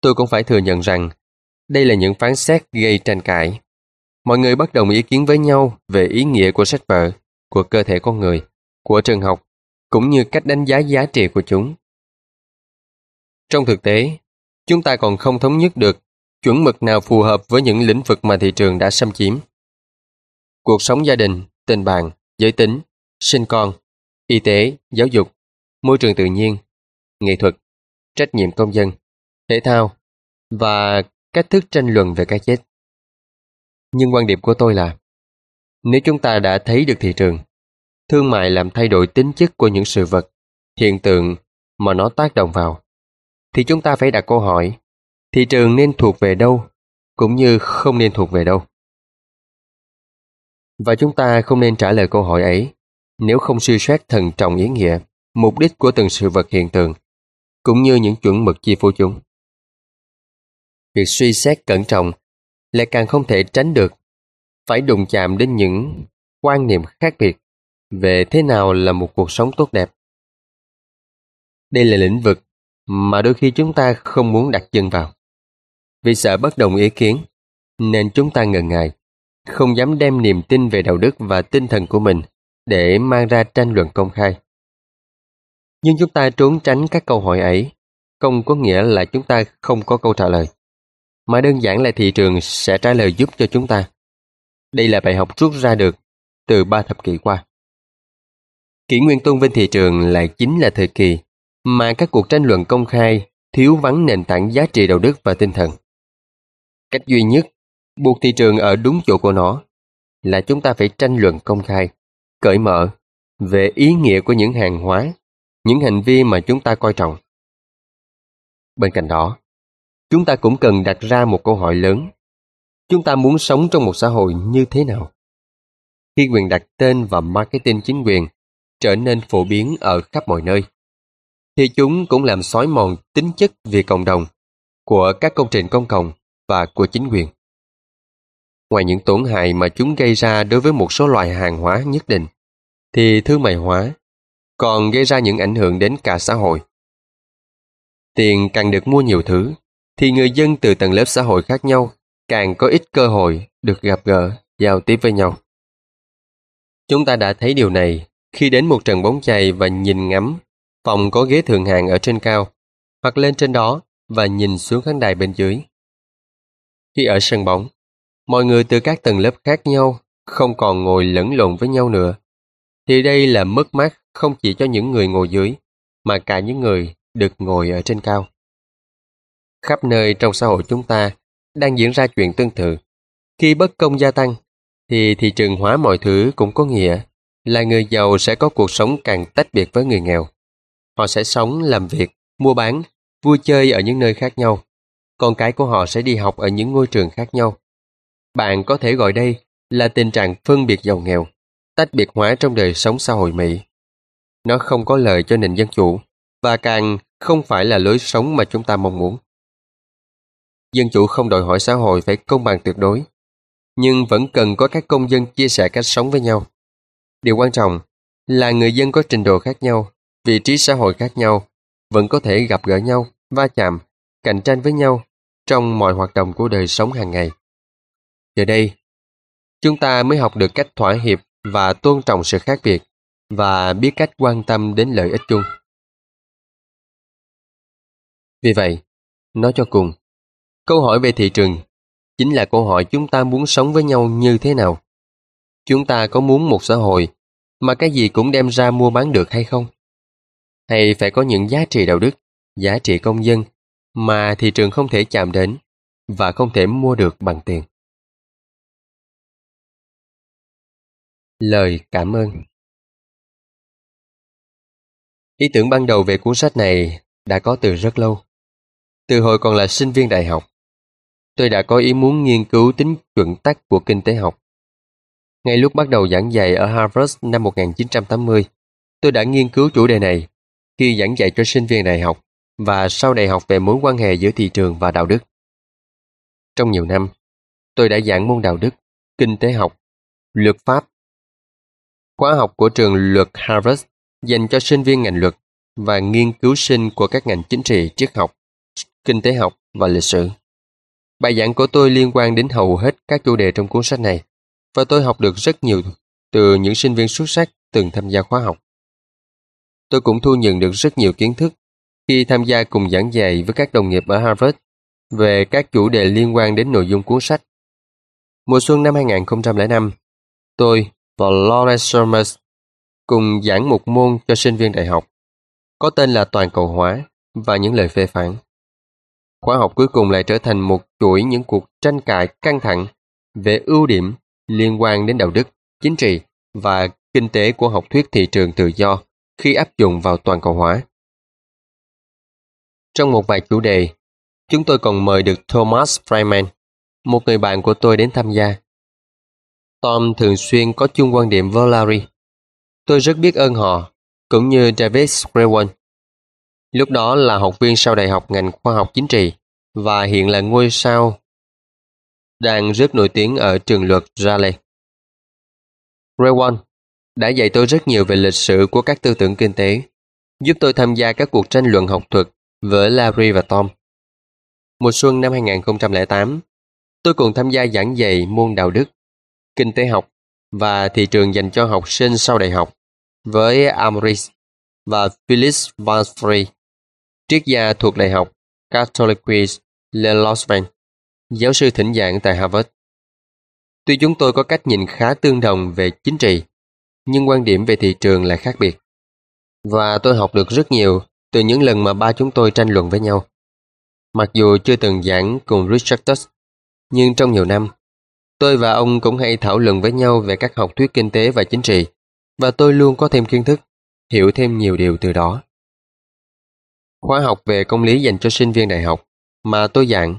Tôi cũng phải thừa nhận rằng đây là những phán xét gây tranh cãi. Mọi người bất đồng ý kiến với nhau về ý nghĩa của sách vở, của cơ thể con người, của trường học, cũng như cách đánh giá giá trị của chúng. Trong thực tế, chúng ta còn không thống nhất được chuẩn mực nào phù hợp với những lĩnh vực mà thị trường đã xâm chiếm. Cuộc sống gia đình, tình bạn, giới tính, sinh con, y tế, giáo dục, môi trường tự nhiên, nghệ thuật, trách nhiệm công dân, thể thao và cách thức tranh luận về cái chết. Nhưng quan điểm của tôi là nếu chúng ta đã thấy được thị trường, thương mại làm thay đổi tính chất của những sự vật, hiện tượng mà nó tác động vào, thì chúng ta phải đặt câu hỏi thị trường nên thuộc về đâu, cũng như không nên thuộc về đâu. Và chúng ta không nên trả lời câu hỏi ấy nếu không suy xét thần trọng ý nghĩa, mục đích của từng sự vật hiện tượng, cũng như những chuẩn mực chi phối chúng. Việc suy xét cẩn trọng lại càng không thể tránh được, phải đụng chạm đến những quan niệm khác biệt về thế nào là một cuộc sống tốt đẹp. Đây là lĩnh vực mà đôi khi chúng ta không muốn đặt chân vào. Vì sợ bất đồng ý kiến, nên chúng ta ngần ngại, không dám đem niềm tin về đạo đức và tinh thần của mình để mang ra tranh luận công khai. Nhưng chúng ta trốn tránh các câu hỏi ấy, không có nghĩa là chúng ta không có câu trả lời, mà đơn giản là thị trường sẽ trả lời giúp cho chúng ta. Đây là bài học rút ra được từ ba thập kỷ qua. Kỷ nguyên tôn vinh thị trường lại chính là thời kỳ mà các cuộc tranh luận công khai thiếu vắng nền tảng giá trị đạo đức và tinh thần. Cách duy nhất buộc thị trường ở đúng chỗ của nó là chúng ta phải tranh luận công khai, cởi mở về ý nghĩa của những hàng hóa, những hành vi mà chúng ta coi trọng. Bên cạnh đó, chúng ta cũng cần đặt ra một câu hỏi lớn. Chúng ta muốn sống trong một xã hội như thế nào? Khi quyền đặt tên và marketing chính quyền trở nên phổ biến ở khắp mọi nơi, thì chúng cũng làm xói mòn tính chất vì cộng đồng của các công trình công cộng và của chính quyền. Ngoài những tổn hại mà chúng gây ra đối với một số loài hàng hóa nhất định, thì thương mại hóa còn gây ra những ảnh hưởng đến cả xã hội. Tiền càng được mua nhiều thứ, thì người dân từ tầng lớp xã hội khác nhau càng có ít cơ hội được gặp gỡ, giao tiếp với nhau. Chúng ta đã thấy điều này khi đến một trận bóng chày và nhìn ngắm phòng có ghế thượng hạng ở trên cao, hoặc lên trên đó và nhìn xuống khán đài bên dưới. Khi ở sân bóng, mọi người từ các tầng lớp khác nhau không còn ngồi lẫn lộn với nhau nữa, thì đây là mất mát không chỉ cho những người ngồi dưới, mà cả những người được ngồi ở trên cao. Khắp nơi trong xã hội chúng ta đang diễn ra chuyện tương tự. Khi bất công gia tăng, thì thị trường hóa mọi thứ cũng có nghĩa là người giàu sẽ có cuộc sống càng tách biệt với người nghèo. Họ sẽ sống, làm việc, mua bán, vui chơi ở những nơi khác nhau con cái của họ sẽ đi học ở những ngôi trường khác nhau. Bạn có thể gọi đây là tình trạng phân biệt giàu nghèo, tách biệt hóa trong đời sống xã hội Mỹ. Nó không có lợi cho nền dân chủ và càng không phải là lối sống mà chúng ta mong muốn. Dân chủ không đòi hỏi xã hội phải công bằng tuyệt đối, nhưng vẫn cần có các công dân chia sẻ cách sống với nhau. Điều quan trọng là người dân có trình độ khác nhau, vị trí xã hội khác nhau, vẫn có thể gặp gỡ nhau, va chạm, cạnh tranh với nhau trong mọi hoạt động của đời sống hàng ngày. Giờ đây, chúng ta mới học được cách thỏa hiệp và tôn trọng sự khác biệt và biết cách quan tâm đến lợi ích chung. Vì vậy, nói cho cùng, câu hỏi về thị trường chính là câu hỏi chúng ta muốn sống với nhau như thế nào. Chúng ta có muốn một xã hội mà cái gì cũng đem ra mua bán được hay không? Hay phải có những giá trị đạo đức, giá trị công dân mà thị trường không thể chạm đến và không thể mua được bằng tiền? Lời cảm ơn Ý tưởng ban đầu về cuốn sách này đã có từ rất lâu. Từ hồi còn là sinh viên đại học, tôi đã có ý muốn nghiên cứu tính chuẩn tắc của kinh tế học. Ngay lúc bắt đầu giảng dạy ở Harvard năm 1980, tôi đã nghiên cứu chủ đề này khi giảng dạy cho sinh viên đại học và sau đại học về mối quan hệ giữa thị trường và đạo đức. Trong nhiều năm, tôi đã giảng môn đạo đức, kinh tế học, luật pháp. Khóa học của trường luật Harvard dành cho sinh viên ngành luật và nghiên cứu sinh của các ngành chính trị, triết học, kinh tế học và lịch sử. Bài giảng của tôi liên quan đến hầu hết các chủ đề trong cuốn sách này và tôi học được rất nhiều từ những sinh viên xuất sắc từng tham gia khóa học. Tôi cũng thu nhận được rất nhiều kiến thức khi tham gia cùng giảng dạy với các đồng nghiệp ở Harvard về các chủ đề liên quan đến nội dung cuốn sách. Mùa xuân năm 2005, tôi và Lawrence Summers cùng giảng một môn cho sinh viên đại học, có tên là Toàn cầu hóa và những lời phê phán. Khóa học cuối cùng lại trở thành một chuỗi những cuộc tranh cãi căng thẳng về ưu điểm liên quan đến đạo đức, chính trị và kinh tế của học thuyết thị trường tự do khi áp dụng vào toàn cầu hóa. Trong một vài chủ đề, chúng tôi còn mời được Thomas Freeman, một người bạn của tôi đến tham gia. Tom thường xuyên có chung quan điểm với Larry. Tôi rất biết ơn họ, cũng như David Squarewan. Lúc đó là học viên sau đại học ngành khoa học chính trị và hiện là ngôi sao đang rất nổi tiếng ở trường luật Raleigh. Rewan đã dạy tôi rất nhiều về lịch sử của các tư tưởng kinh tế, giúp tôi tham gia các cuộc tranh luận học thuật với Larry và Tom. Mùa xuân năm 2008, tôi cùng tham gia giảng dạy môn đạo đức, kinh tế học và thị trường dành cho học sinh sau đại học với Amris và Phyllis Van Free, triết gia thuộc Đại học Catholic Le Losven, giáo sư thỉnh giảng tại Harvard. Tuy chúng tôi có cách nhìn khá tương đồng về chính trị, nhưng quan điểm về thị trường lại khác biệt. Và tôi học được rất nhiều từ những lần mà ba chúng tôi tranh luận với nhau. Mặc dù chưa từng giảng cùng Richard Tuss, nhưng trong nhiều năm, tôi và ông cũng hay thảo luận với nhau về các học thuyết kinh tế và chính trị, và tôi luôn có thêm kiến thức, hiểu thêm nhiều điều từ đó. Khóa học về công lý dành cho sinh viên đại học mà tôi giảng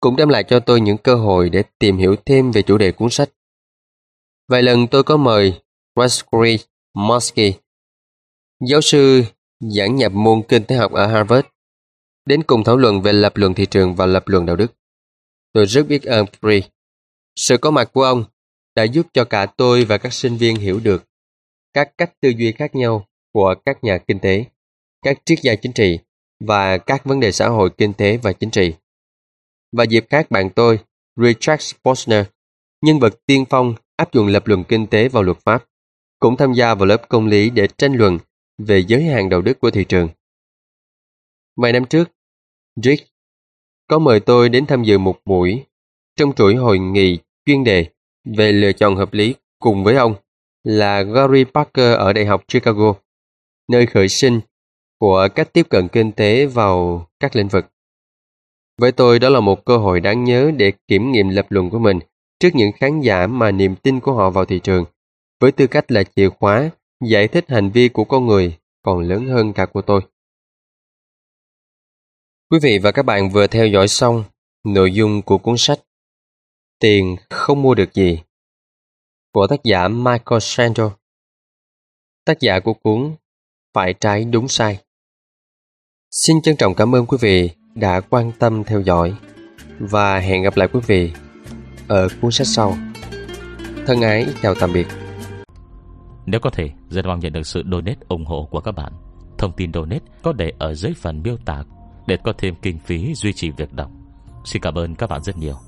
cũng đem lại cho tôi những cơ hội để tìm hiểu thêm về chủ đề cuốn sách. Vài lần tôi có mời Raskri Mosky, giáo sư giảng nhập môn kinh tế học ở Harvard, đến cùng thảo luận về lập luận thị trường và lập luận đạo đức. Tôi rất biết ơn Free. Sự có mặt của ông đã giúp cho cả tôi và các sinh viên hiểu được các cách tư duy khác nhau của các nhà kinh tế, các triết gia chính trị và các vấn đề xã hội kinh tế và chính trị. Và dịp khác bạn tôi, Richard Posner, nhân vật tiên phong áp dụng lập luận kinh tế vào luật pháp, cũng tham gia vào lớp công lý để tranh luận về giới hạn đạo đức của thị trường. Vài năm trước, Rick có mời tôi đến tham dự một buổi trong chuỗi hội nghị chuyên đề về lựa chọn hợp lý cùng với ông là Gary Parker ở Đại học Chicago, nơi khởi sinh của cách tiếp cận kinh tế vào các lĩnh vực. Với tôi đó là một cơ hội đáng nhớ để kiểm nghiệm lập luận của mình trước những khán giả mà niềm tin của họ vào thị trường, với tư cách là chìa khóa giải thích hành vi của con người còn lớn hơn cả của tôi. Quý vị và các bạn vừa theo dõi xong nội dung của cuốn sách Tiền không mua được gì của tác giả Michael Sandel. Tác giả của cuốn Phải trái đúng sai. Xin trân trọng cảm ơn quý vị đã quan tâm theo dõi và hẹn gặp lại quý vị ở cuốn sách sau. Thân ái chào tạm biệt. Nếu có thể, rất mong nhận được sự donate ủng hộ của các bạn. Thông tin donate có để ở dưới phần miêu tả để có thêm kinh phí duy trì việc đọc. Xin cảm ơn các bạn rất nhiều.